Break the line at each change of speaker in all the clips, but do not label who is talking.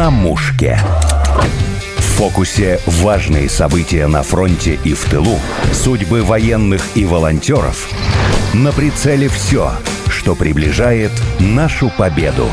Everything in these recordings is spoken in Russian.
на мушке. В фокусе важные события на фронте и в тылу, судьбы военных и волонтеров. На прицеле все, что приближает нашу победу.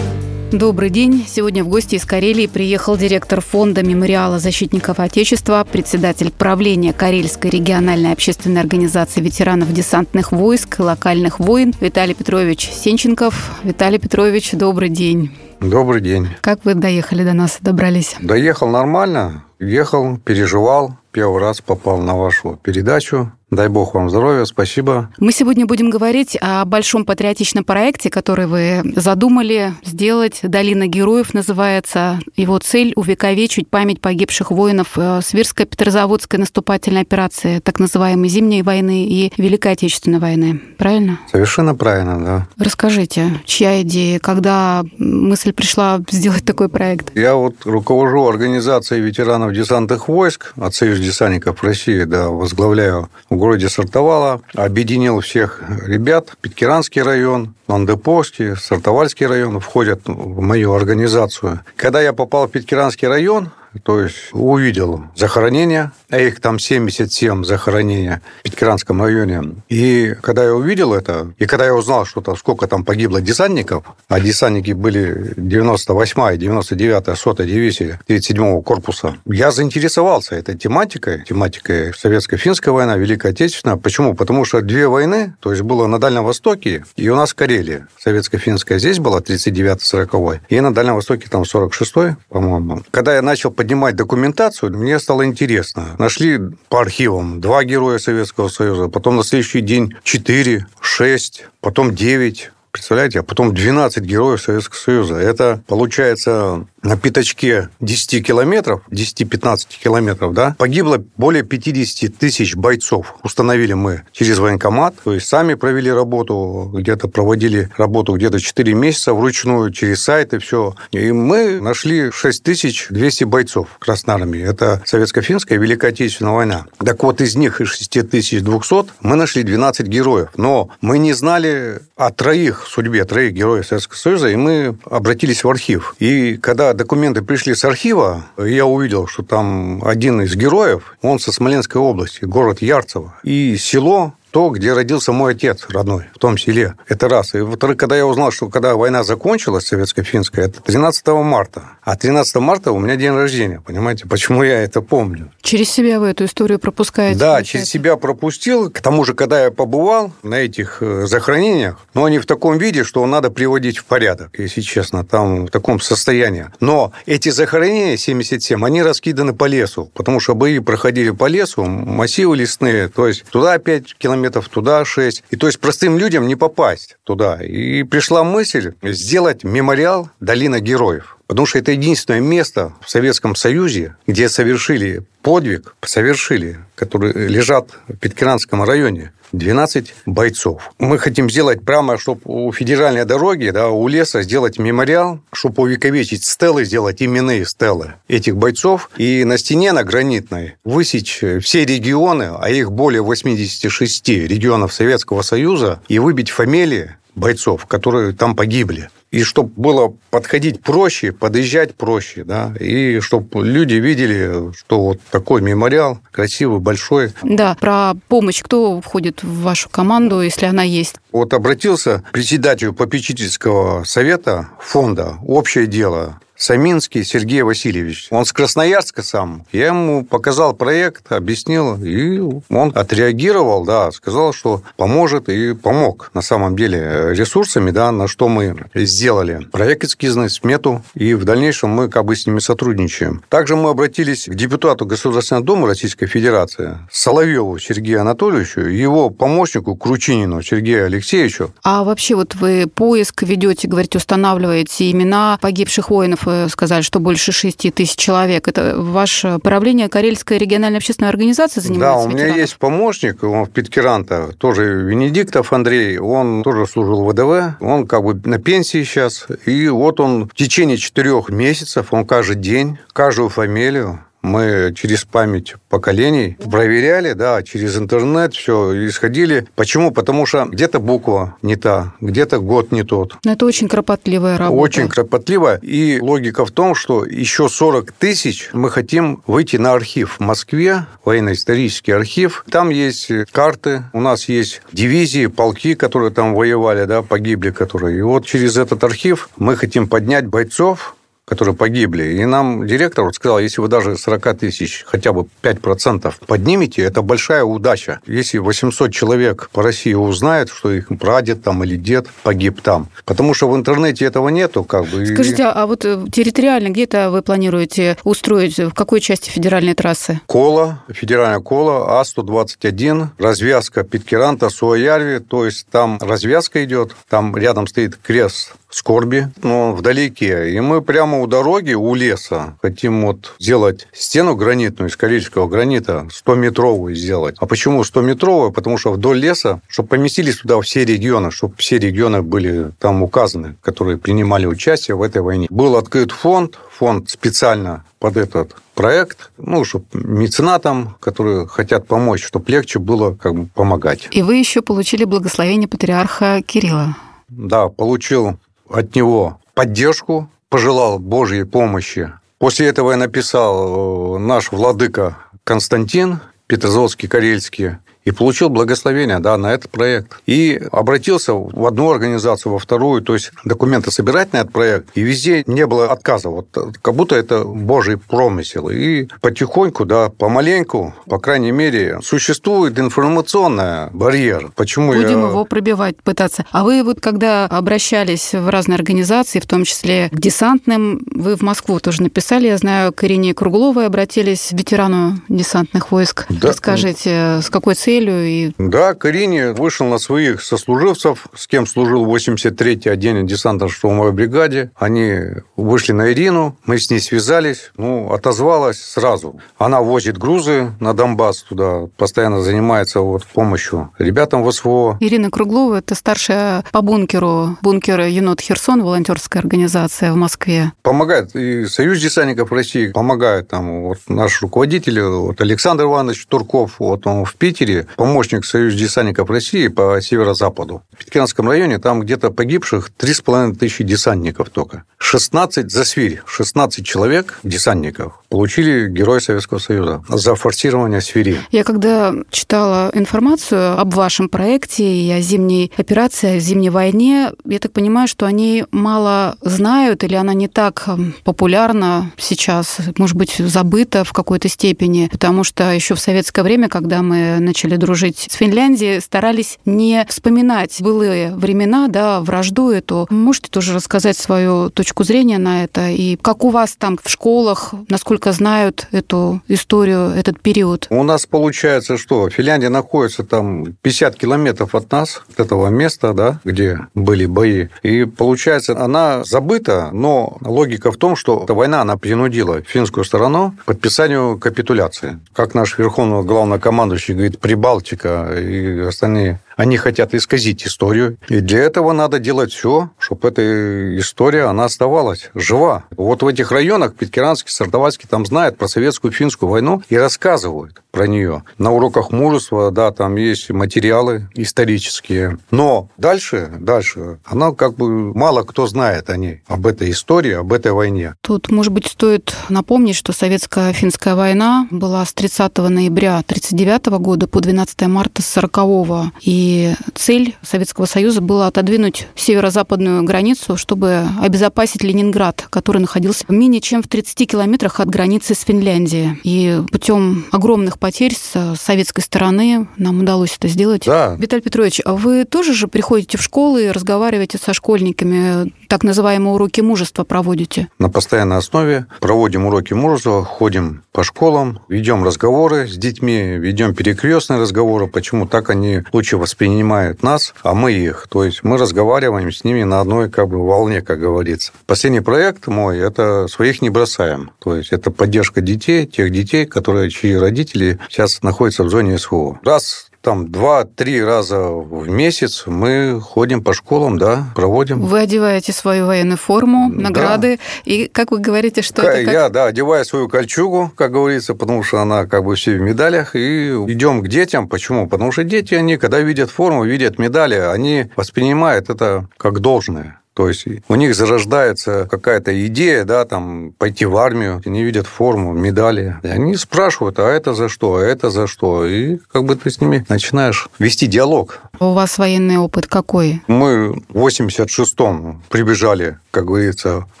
Добрый день. Сегодня в гости из Карелии приехал директор фонда мемориала защитников Отечества, председатель правления Карельской региональной общественной организации ветеранов десантных войск, локальных войн Виталий Петрович Сенченков. Виталий Петрович, добрый день.
Добрый день.
Как вы доехали до нас, добрались?
Доехал нормально, ехал, переживал, первый раз попал на вашу передачу. Дай бог вам здоровья, спасибо.
Мы сегодня будем говорить о большом патриотичном проекте, который вы задумали сделать. «Долина героев» называется. Его цель – увековечить память погибших воинов э, Свирско-Петрозаводской наступательной операции, так называемой Зимней войны и Великой Отечественной войны. Правильно?
Совершенно правильно, да.
Расскажите, чья идея, когда мысль пришла сделать такой проект?
Я вот руковожу организацией ветеранов десантных войск от Союза десантников России, да, возглавляю в городе Сартовала, объединил всех ребят, Питкиранский район, Ландеповский, Сартовальский район входят в мою организацию. Когда я попал в Питкиранский район, то есть увидел захоронения, а их там 77 захоронения в Питкиранском районе. И когда я увидел это, и когда я узнал, что там, сколько там погибло десантников, а десантники были 98-я, 99-я, 100-я дивизии 37-го корпуса, я заинтересовался этой тематикой, тематикой Советско-финская война, Великая Отечественная. Почему? Потому что две войны, то есть было на Дальнем Востоке и у нас в Карелии. Советско-финская здесь была 39-40 и на Дальнем Востоке там 46-й, по-моему. Когда я начал поднимать документацию, мне стало интересно. Нашли по архивам два героя Советского Союза, потом на следующий день четыре, шесть, потом девять. Представляете, а потом 12 героев Советского Союза. Это, получается, на пятачке 10 километров, 10-15 километров, да, погибло более 50 тысяч бойцов. Установили мы через военкомат, то есть сами провели работу, где-то проводили работу где-то 4 месяца вручную, через сайт и все. И мы нашли 6200 бойцов Красной Армии. Это Советско-финская Великая Отечественная война. Так вот, из них, из 6200, мы нашли 12 героев. Но мы не знали о троих судьбе, троих героев Советского Союза, и мы обратились в архив. И когда документы пришли с архива, я увидел, что там один из героев, он со Смоленской области, город Ярцево. И село то, где родился мой отец родной, в том селе. Это раз. И во-вторых, когда я узнал, что когда война закончилась, советско-финская, это 13 марта. А 13 марта у меня день рождения, понимаете? Почему я это помню?
Через себя вы эту историю пропускаете?
Да, получается? через себя пропустил. К тому же, когда я побывал на этих э, захоронениях, но они в таком виде, что надо приводить в порядок, если честно, там в таком состоянии. Но эти захоронения 77, они раскиданы по лесу, потому что бои проходили по лесу, массивы лесные, то есть туда 5 километров километров, туда 6. И то есть простым людям не попасть туда. И пришла мысль сделать мемориал «Долина героев». Потому что это единственное место в Советском Союзе, где совершили подвиг, совершили, которые лежат в Питкиранском районе. 12 бойцов. Мы хотим сделать прямо, чтобы у федеральной дороги, да, у леса сделать мемориал, чтобы увековечить стелы, сделать именные стелы этих бойцов. И на стене, на гранитной, высечь все регионы, а их более 86 регионов Советского Союза, и выбить фамилии бойцов, которые там погибли и чтобы было подходить проще, подъезжать проще, да, и чтобы люди видели, что вот такой мемориал красивый, большой.
Да, про помощь кто входит в вашу команду, если она есть?
Вот обратился к председателю попечительского совета фонда «Общее дело» Саминский Сергей Васильевич. Он с Красноярска сам. Я ему показал проект, объяснил, и он отреагировал, да, сказал, что поможет и помог на самом деле ресурсами, да, на что мы сделали. Проект эскизный, смету, и в дальнейшем мы как бы с ними сотрудничаем. Также мы обратились к депутату Государственного Дума Российской Федерации Соловьеву Сергею Анатольевичу и его помощнику Кручинину Сергею Алексеевичу.
А вообще вот вы поиск ведете, говорите, устанавливаете имена погибших воинов вы сказали, что больше 6 тысяч человек. Это ваше правление Карельская региональная общественная организация занимается?
Да, у меня есть помощник, он в Питкеранта, тоже Венедиктов Андрей, он тоже служил в ВДВ, он как бы на пенсии сейчас, и вот он в течение четырех месяцев, он каждый день, каждую фамилию, мы через память поколений проверяли, да, через интернет все исходили. Почему? Потому что где-то буква не та, где-то год не тот.
Но это очень кропотливая работа.
Очень кропотливая. И логика в том, что еще 40 тысяч мы хотим выйти на архив в Москве, военно-исторический архив. Там есть карты, у нас есть дивизии, полки, которые там воевали, да, погибли, которые. И вот через этот архив мы хотим поднять бойцов, которые погибли. И нам директор вот сказал, если вы даже 40 тысяч, хотя бы 5% поднимете, это большая удача. Если 800 человек по России узнают, что их прадед там или дед погиб там. Потому что в интернете этого нету. Как бы.
Скажите, а вот э, территориально где-то вы планируете устроить, в какой части федеральной трассы?
Кола, федеральная Кола, А-121, развязка Питкеранта, Суаярви, то есть там развязка идет, там рядом стоит крест скорби, но вдалеке. И мы прямо у дороги, у леса хотим вот сделать стену гранитную из карельского гранита 100-метровую сделать. А почему 100-метровую? Потому что вдоль леса, чтобы поместились туда все регионы, чтобы все регионы были там указаны, которые принимали участие в этой войне. Был открыт фонд, фонд специально под этот проект, ну, чтобы меценатам, которые хотят помочь, чтобы легче было как бы помогать.
И вы еще получили благословение патриарха Кирилла.
Да, получил от него поддержку, пожелал Божьей помощи. После этого я написал э, наш владыка Константин Петрозаводский-Карельский, и получил благословение да, на этот проект. И обратился в одну организацию, во вторую, то есть документы собирать на этот проект, и везде не было отказа, вот как будто это Божий промысел. И потихоньку, да, помаленьку, по крайней мере, существует информационный барьер. Почему
Будем
я...
его пробивать, пытаться. А вы вот когда обращались в разные организации, в том числе к десантным, вы в Москву тоже написали, я знаю, к Ирине Кругловой обратились, ветерану десантных войск. Да. Расскажите, с какой целью целью. И...
Да, Карине вышел на своих сослуживцев, с кем служил в 83-й отдельной десантно-штурмовой бригаде. Они вышли на Ирину, мы с ней связались, ну, отозвалась сразу. Она возит грузы на Донбасс туда, постоянно занимается вот помощью ребятам в СВО.
Ирина Круглова – это старшая по бункеру, бункера «Енот Херсон», волонтерская организация в Москве.
Помогает и Союз десантников России, помогает там вот наш руководитель, вот Александр Иванович Турков, вот он в Питере, помощник Союза десантников России по северо-западу. В Питкиранском районе там где-то погибших 3,5 тысячи десантников только. 16 за свирь, 16 человек, десантников, получили Героя Советского Союза за форсирование свири.
Я когда читала информацию об вашем проекте и о зимней операции, о зимней войне, я так понимаю, что они мало знают или она не так популярна сейчас, может быть, забыта в какой-то степени, потому что еще в советское время, когда мы начали начали дружить с Финляндией, старались не вспоминать былые времена, да, вражду эту. Можете тоже рассказать свою точку зрения на это? И как у вас там в школах, насколько знают эту историю, этот период?
У нас получается, что Финляндия находится там 50 километров от нас, от этого места, да, где были бои. И получается, она забыта, но логика в том, что эта война, она принудила финскую сторону к подписанию капитуляции. Как наш верховный главнокомандующий говорит, при Прибалтика и остальные они хотят исказить историю. И для этого надо делать все, чтобы эта история, она оставалась жива. Вот в этих районах, Питкеранске, Сардовальске, там знают про советскую финскую войну и рассказывают про нее. На уроках мужества, да, там есть материалы исторические. Но дальше, дальше, она как бы мало кто знает о ней, об этой истории, об этой войне.
Тут, может быть, стоит напомнить, что советско-финская война была с 30 ноября 1939 года по 12 марта 1940 и цель Советского Союза была отодвинуть северо-западную границу, чтобы обезопасить Ленинград, который находился менее чем в 30 километрах от границы с Финляндией. И путем огромных потерь с советской стороны нам удалось это сделать.
Да.
Виталий Петрович, а вы тоже же приходите в школы и разговариваете со школьниками, так называемые уроки мужества проводите?
На постоянной основе проводим уроки мужества, ходим по школам, ведем разговоры с детьми, ведем перекрестные разговоры, почему так они лучше воспринимают воспринимают нас, а мы их. То есть мы разговариваем с ними на одной как бы волне, как говорится. Последний проект мой – это «Своих не бросаем». То есть это поддержка детей, тех детей, которые, чьи родители сейчас находятся в зоне СВО. Раз там два-три раза в месяц мы ходим по школам, да, проводим.
Вы одеваете свою военную форму, награды, да. и как вы говорите, что
как,
это как...
Я, да, одеваю свою кольчугу, как говорится, потому что она как бы все в медалях, и идем к детям. Почему? Потому что дети, они, когда видят форму, видят медали, они воспринимают это как должное. То есть у них зарождается какая-то идея, да, там, пойти в армию, они видят форму, медали. И они спрашивают, а это за что, а это за что? И как бы ты с ними начинаешь вести диалог.
У вас военный опыт какой?
Мы в 86-м прибежали, как говорится, в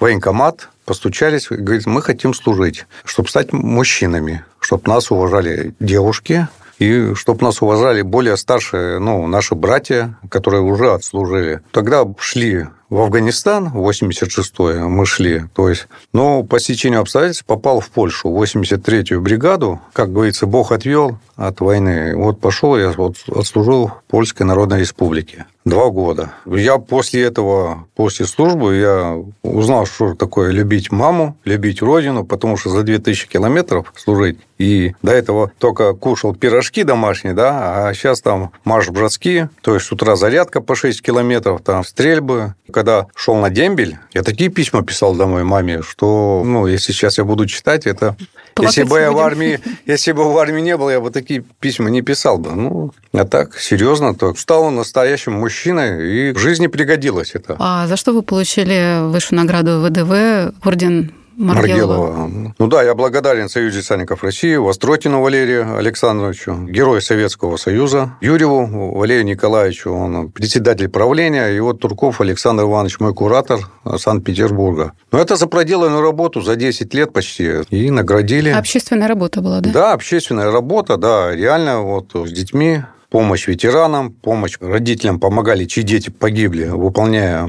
военкомат, постучались, говорит, мы хотим служить, чтобы стать мужчинами, чтобы нас уважали девушки, и чтобы нас уважали более старшие, ну, наши братья, которые уже отслужили. Тогда шли в Афганистан, 86-е мы шли, то есть, но по стечению обстоятельств попал в Польшу, 83-ю бригаду, как говорится, Бог отвел от войны. Вот пошел я, вот отслужил в Польской Народной Республике. Два года. Я после этого, после службы, я узнал, что такое любить маму, любить родину, потому что за 2000 километров служить. И до этого только кушал пирожки домашние, да, а сейчас там марш-броски, то есть с утра зарядка по 6 километров, там стрельбы, когда шел на дембель, я такие письма писал домой маме, что, ну, если сейчас я буду читать, это... Плакать если бы я в армии, если бы в армии не было, я бы такие письма не писал бы. Ну, а так, серьезно, то стал настоящим мужчиной, и в жизни пригодилось это.
А за что вы получили высшую награду ВДВ, орден Маргелова.
Маргелова. Ну да, я благодарен Союзу десантников России, Востротину Валерию Александровичу, герой Советского Союза, Юрьеву Валерию Николаевичу, он председатель правления, и вот Турков Александр Иванович, мой куратор Санкт-Петербурга. Но это за проделанную работу за 10 лет почти, и наградили.
Общественная работа была, да?
Да, общественная работа, да, реально вот с детьми помощь ветеранам, помощь родителям помогали, чьи дети погибли, выполняя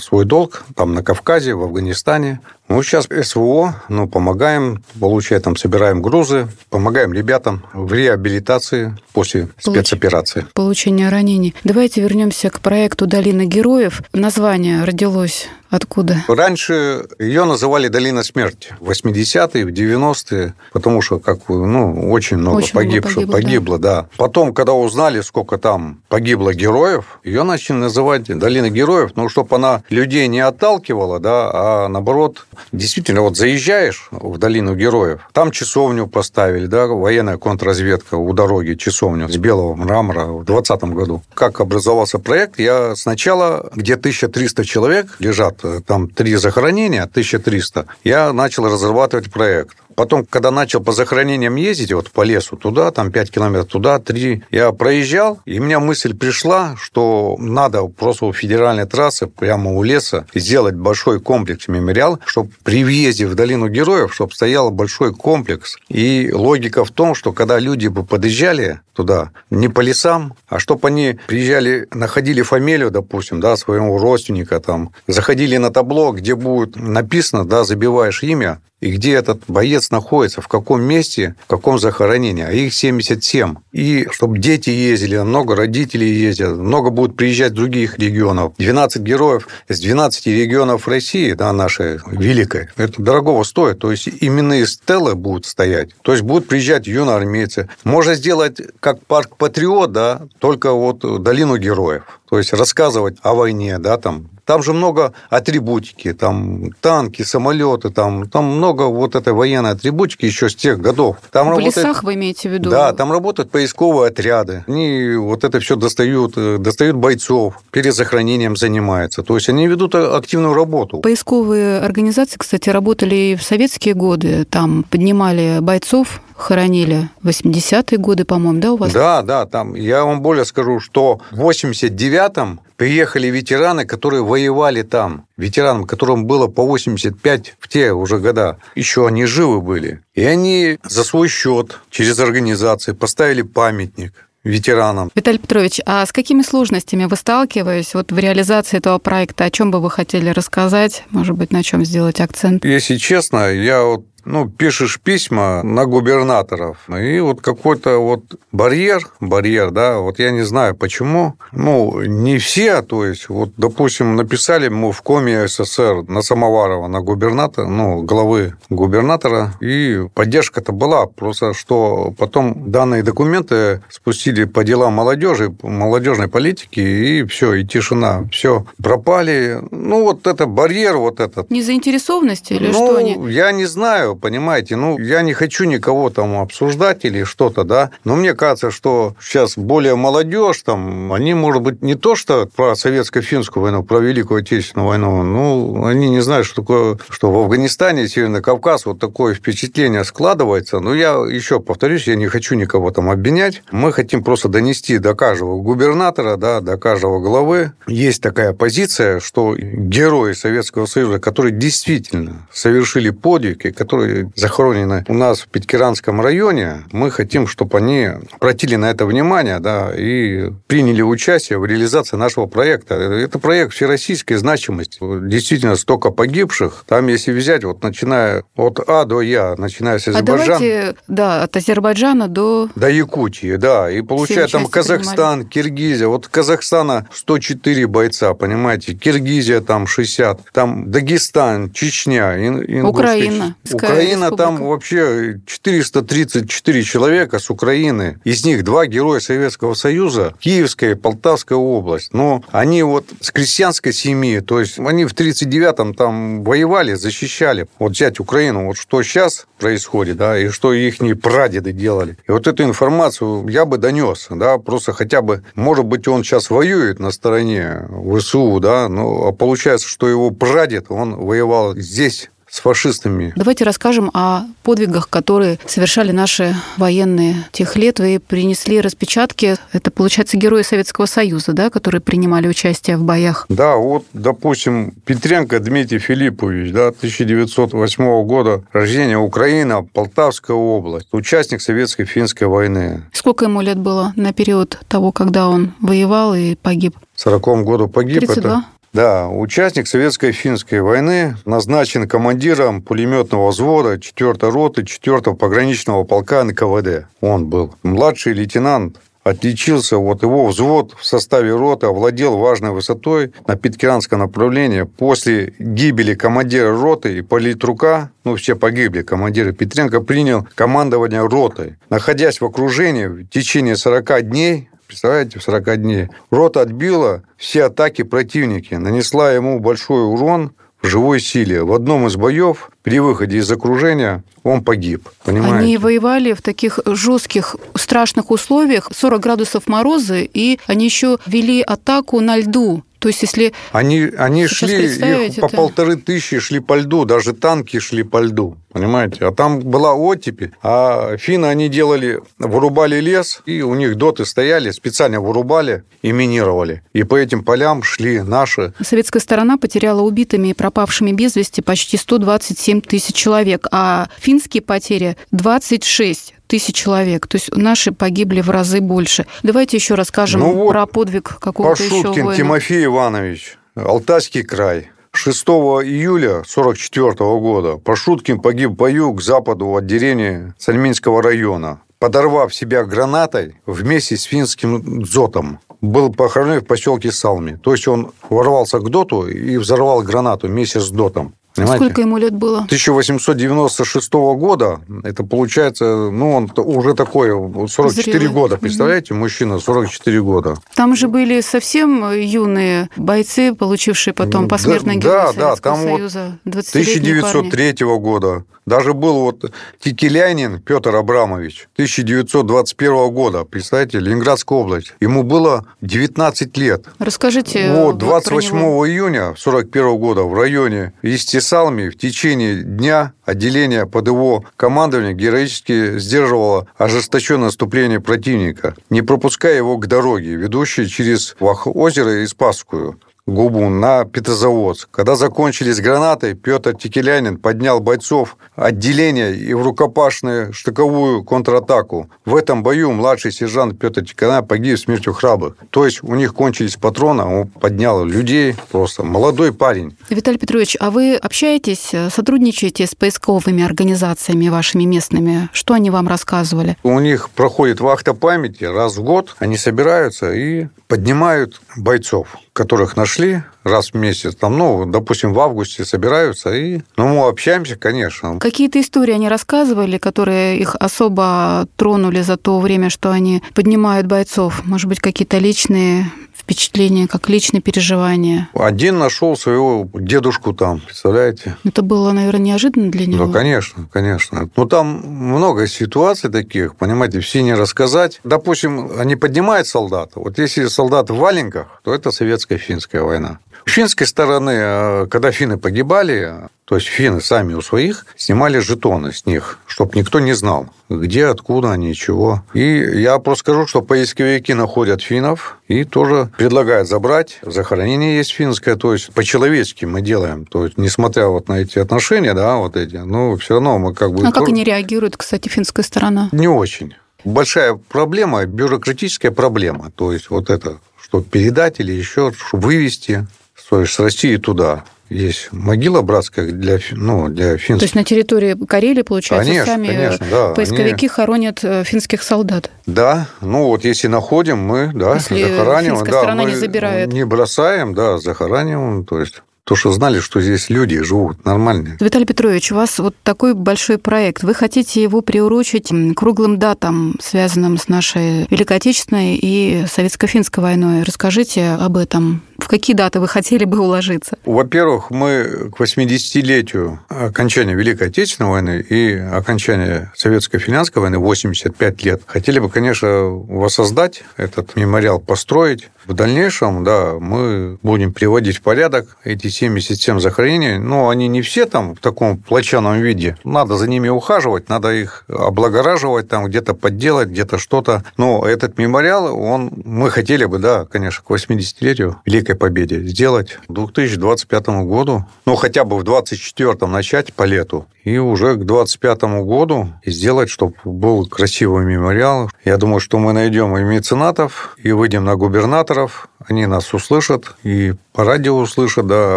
свой долг там на Кавказе, в Афганистане. Ну, сейчас СВО, ну, помогаем, получаем, там, собираем грузы, помогаем ребятам в реабилитации после Получ... спецоперации.
Получение ранений. Давайте вернемся к проекту «Долина героев». Название родилось Откуда?
Раньше ее называли «Долина смерти». В 80-е, в 90-е, потому что как, ну, очень много очень погибших, много погибло, погибло да. да. Потом, когда узнали, сколько там погибло героев, ее начали называть «Долина героев», ну, чтобы она людей не отталкивала, да, а наоборот Действительно, вот заезжаешь в долину героев, там часовню поставили, да, военная контрразведка у дороги, часовню с белого мрамора в 2020 году. Как образовался проект, я сначала, где 1300 человек лежат, там три захоронения, 1300, я начал разрабатывать проект. Потом, когда начал по захоронениям ездить, вот по лесу, туда, там 5 километров, туда, 3, я проезжал, и у меня мысль пришла, что надо просто у федеральной трассы, прямо у леса, сделать большой комплекс мемориал, чтобы при въезде в Долину Героев, чтобы стоял большой комплекс. И логика в том, что когда люди бы подъезжали туда, не по лесам, а чтобы они приезжали, находили фамилию, допустим, да, своего родственника, там, заходили на табло, где будет написано, да, забиваешь имя, и где этот боец находится, в каком месте, в каком захоронении, а их 77. И чтобы дети ездили, много родителей ездят, много будут приезжать других регионов. 12 героев из 12 регионов России, да, нашей великой, это дорогого стоит. То есть именные стелы будут стоять. То есть будут приезжать юноармейцы. Можно сделать как парк Патриот, да, только вот долину героев. То есть рассказывать о войне, да, там там же много атрибутики, там танки, самолеты, там, там много вот этой военной атрибутики еще с тех годов. Там
в
работает...
лесах вы имеете в виду?
Да, там работают поисковые отряды. Они вот это все достают, э, достают бойцов, перезахоронением занимаются. То есть они ведут активную работу.
Поисковые организации, кстати, работали и в советские годы. Там поднимали бойцов хоронили 80-е годы, по-моему, да, у вас?
Да, да, там, я вам более скажу, что в 89-м приехали ветераны, которые воевали там. Ветеранам, которым было по 85 в те уже года. Еще они живы были. И они за свой счет через организации поставили памятник ветеранам.
Виталий Петрович, а с какими сложностями вы сталкиваетесь вот в реализации этого проекта? О чем бы вы хотели рассказать? Может быть, на чем сделать акцент?
Если честно, я вот ну, пишешь письма на губернаторов, и вот какой-то вот барьер, барьер, да, вот я не знаю почему, ну, не все, то есть, вот, допустим, написали мы в Коме СССР на Самоварова, на губернатора, ну, главы губернатора, и поддержка-то была, просто что потом данные документы спустили по делам молодежи, молодежной политики, и все, и тишина, все, пропали. Ну, вот это барьер вот этот.
Незаинтересованность или
ну,
что они?
я не знаю, понимаете, ну, я не хочу никого там обсуждать или что-то, да, но мне кажется, что сейчас более молодежь, там, они, может быть, не то, что про советско-финскую войну, про Великую Отечественную войну, ну, они не знают, что такое, что в Афганистане, Северный Кавказ, вот такое впечатление складывается. Но я еще повторюсь, я не хочу никого там обвинять. Мы хотим просто донести до каждого губернатора, да, до каждого главы. Есть такая позиция, что герои Советского Союза, которые действительно совершили подвиг, и которые захоронены у нас в Питкиранском районе, мы хотим, чтобы они обратили на это внимание, да, и приняли участие в реализации нашего проекта. Это проект всероссийской значимости. Действительно, столько погибших. Там, если взять, вот начиная от А до Я, начиная с
А
Азербайджана...
давайте, да, от Азербайджана до...
До Якутии, да. И получая там Казахстан, Киргизия. Вот Казахстана 104 бойца, понимаете. Киргизия там 60. Там Дагестан, Чечня, Ин- Ингушская-
Украина.
Украина там
Республика.
вообще 434 человека с Украины. Из них два героя Советского Союза, Киевская и Полтавская область. Но они вот с крестьянской семьи, то есть они в 39-м там воевали, защищали. Вот взять Украину, вот что сейчас происходит, да, и что их прадеды делали. И вот эту информацию я бы донес, да, просто хотя бы, может быть, он сейчас воюет на стороне ВСУ, да, но а получается, что его прадед, он воевал здесь с фашистами.
Давайте расскажем о подвигах, которые совершали наши военные тех лет. Вы принесли распечатки. Это, получается, герои Советского Союза, да, которые принимали участие в боях.
Да, вот, допустим, Петренко Дмитрий Филиппович, да, 1908 года, рождения Украина, Полтавская область, участник Советско-финской войны.
Сколько ему лет было на период того, когда он воевал и погиб?
В 40 году погиб.
32?
Это... Да, участник Советско-финской войны, назначен командиром пулеметного взвода 4-й роты 4-го пограничного полка НКВД. Он был младший лейтенант, отличился, вот его взвод в составе роты овладел важной высотой на Питкиранском направлении. После гибели командира роты и политрука, ну, все погибли, командир Петренко принял командование ротой. Находясь в окружении в течение 40 дней, Представляете, в 40 дней. Рота отбила все атаки противники, нанесла ему большой урон в живой силе. В одном из боев при выходе из окружения он погиб. Понимаете?
Они воевали в таких жестких, страшных условиях, 40 градусов мороза, и они еще вели атаку на льду. То есть, если
Они, они шли, их по
это-
полторы тысячи шли по льду, даже танки шли по льду, понимаете? А там была оттепель, а финны они делали, вырубали лес, и у них доты стояли, специально вырубали и минировали. И по этим полям шли наши.
советская сторона потеряла убитыми и пропавшими без вести почти 127 тысяч человек, а финские потери 26 тысяч человек. То есть наши погибли в разы больше. Давайте еще расскажем
Ну вот,
про подвиг какого-то еще
Пашуткин
воина.
Тимофей Иванович, Алтайский край. 6 июля 1944 года Пашуткин погиб в бою к западу от деревни Сальминского района, подорвав себя гранатой вместе с финским дзотом. Был похоронен в поселке Салми. То есть он ворвался к доту и взорвал гранату вместе с дотом. Понимаете?
Сколько ему лет было?
1896 года, это получается, ну, он уже такой, вот 44
Зрелый.
года, представляете, мужчина, 44 года.
Там же были совсем юные бойцы, получившие потом
Да,
посмертное
да,
героя
да,
Советского
там вот
Союза. 20-летние парни.
1903 года. Даже был вот Тикелянин Петр Абрамович 1921 года, представляете, Ленинградская область. Ему было 19 лет.
Расскажите
Вот,
вот про
28
него.
июня 41 года в районе Истисалми в течение дня отделение под его командованием героически сдерживало ожесточенное наступление противника, не пропуская его к дороге, ведущей через Вах-озеро и Спасскую. Губу на Петрозаводск. Когда закончились гранаты, Петр Текелянин поднял бойцов отделения и в рукопашную штыковую контратаку. В этом бою младший сержант Петр Текелянин погиб смертью храбрых. То есть у них кончились патроны, он поднял людей, просто молодой парень.
Виталий Петрович, а вы общаетесь, сотрудничаете с поисковыми организациями вашими местными? Что они вам рассказывали?
У них проходит вахта памяти раз в год. Они собираются и поднимают бойцов, которых нашли раз в месяц. Там, ну, допустим, в августе собираются, и ну, мы общаемся, конечно.
Какие-то истории они рассказывали, которые их особо тронули за то время, что они поднимают бойцов? Может быть, какие-то личные впечатления, как личные переживания?
Один нашел своего дедушку там, представляете?
Это было, наверное, неожиданно для него.
Ну, конечно, конечно. Ну, там много ситуаций таких, понимаете, все не рассказать. Допустим, они поднимают солдата. Вот если солдат в валенках, то это советско-финская война. С финской стороны, э, когда финны погибали, то есть финны сами у своих снимали жетоны с них, чтобы никто не знал, где, откуда они, чего. И я просто скажу, что поисковики находят финнов и тоже предлагают забрать. Захоронение есть финское, то есть по-человечески мы делаем. То есть, несмотря вот на эти отношения, да, вот эти, ну, все равно мы как бы...
А как они реагируют, кстати, финская сторона?
Не очень. Большая проблема, бюрократическая проблема. То есть, вот это, что передать или еще, чтобы вывести то есть с России туда есть могила братская для, ну, для финских.
То есть на территории Карелии, получается,
конечно,
сами
конечно, да,
поисковики они... хоронят э, финских солдат?
Да, ну вот если находим, мы да,
если
захораниваем.
да, мы не забирает.
Не бросаем, да, захораниваем, то есть то, что знали, что здесь люди живут нормальные.
Виталий Петрович, у вас вот такой большой проект. Вы хотите его приурочить к круглым датам, связанным с нашей Великой Отечественной и Советско-финской войной. Расскажите об этом. В какие даты вы хотели бы уложиться?
Во-первых, мы к 80-летию окончания Великой Отечественной войны и окончания Советско-финляндской войны, 85 лет, хотели бы, конечно, воссоздать этот мемориал, построить. В дальнейшем, да, мы будем приводить в порядок эти 77 захоронений. Но они не все там в таком плачевном виде. Надо за ними ухаживать, надо их облагораживать, там где-то подделать, где-то что-то. Но этот мемориал, он, мы хотели бы, да, конечно, к 80-летию Великой Великой Победе сделать к 2025 году, ну, хотя бы в 2024 начать по лету, и уже к 2025 году сделать, чтобы был красивый мемориал. Я думаю, что мы найдем и меценатов, и выйдем на губернаторов, они нас услышат и по радио услышат да,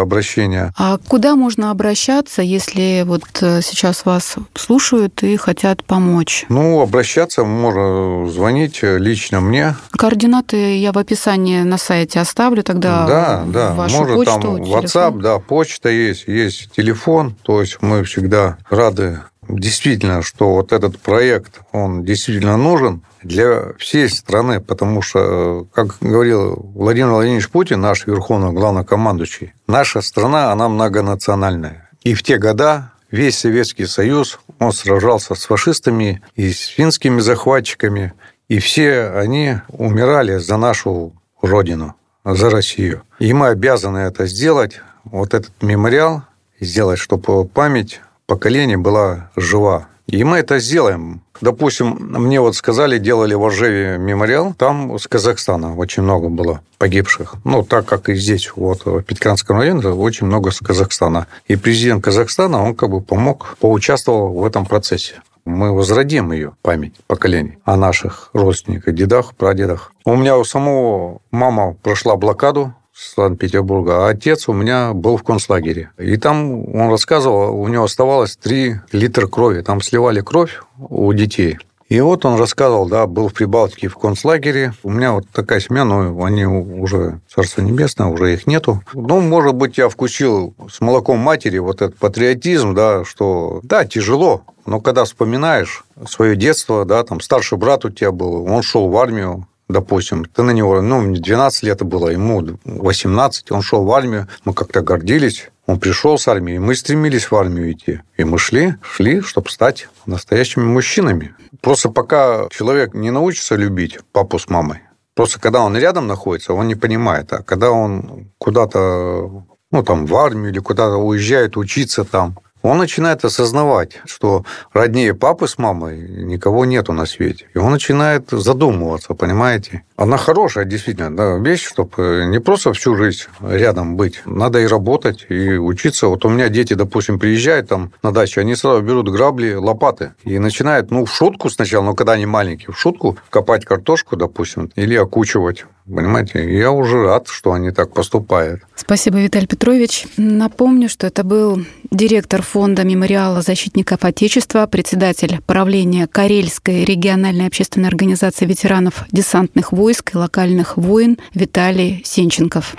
обращения.
А куда можно обращаться, если вот э, сейчас вас слушают и хотят помочь?
Ну, обращаться можно звонить лично мне.
Координаты я в описании на сайте оставлю тогда.
Да, да.
Вашу
Может,
почту,
там
телефон.
WhatsApp, да, почта есть, есть телефон. То есть мы всегда рады действительно, что вот этот проект, он действительно нужен для всей страны, потому что, как говорил Владимир Владимирович Путин, наш верховный главнокомандующий, наша страна, она многонациональная. И в те года весь Советский Союз, он сражался с фашистами и с финскими захватчиками, и все они умирали за нашу родину, за Россию. И мы обязаны это сделать, вот этот мемориал, сделать, чтобы память поколений была жива. И мы это сделаем. Допустим, мне вот сказали, делали в Оржеве мемориал, там с Казахстана очень много было погибших. Ну, так как и здесь, вот, в Питканском районе, очень много с Казахстана. И президент Казахстана, он как бы помог, поучаствовал в этом процессе. Мы возродим ее память поколений о наших родственниках, дедах, прадедах. У меня у самого мама прошла блокаду Санкт-Петербурга, а отец у меня был в концлагере. И там он рассказывал, у него оставалось 3 литра крови. Там сливали кровь у детей. И вот он рассказывал, да, был в Прибалтике в концлагере. У меня вот такая семья, но они уже, Царство Небесное, уже их нету. Ну, может быть, я вкусил с молоком матери вот этот патриотизм, да, что, да, тяжело, но когда вспоминаешь свое детство, да, там старший брат у тебя был, он шел в армию, допустим, ты на него, ну, мне 12 лет было, ему 18, он шел в армию, мы как-то гордились, он пришел с армии, мы стремились в армию идти. И мы шли, шли, чтобы стать настоящими мужчинами. Просто пока человек не научится любить папу с мамой, просто когда он рядом находится, он не понимает. А когда он куда-то, ну, там, в армию или куда-то уезжает учиться там, он начинает осознавать, что роднее папы с мамой никого нету на свете. И он начинает задумываться, понимаете? Она хорошая, действительно, да, вещь, чтобы не просто всю жизнь рядом быть. Надо и работать, и учиться. Вот у меня дети, допустим, приезжают там на дачу, они сразу берут грабли, лопаты и начинают, ну, в шутку сначала, но когда они маленькие, в шутку копать картошку, допустим, или окучивать Понимаете, я уже рад, что они так поступают.
Спасибо, Виталий Петрович. Напомню, что это был директор фонда мемориала защитников Отечества, председатель правления Карельской региональной общественной организации ветеранов десантных войск и локальных войн Виталий Сенченков.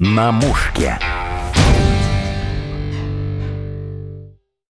На мушке.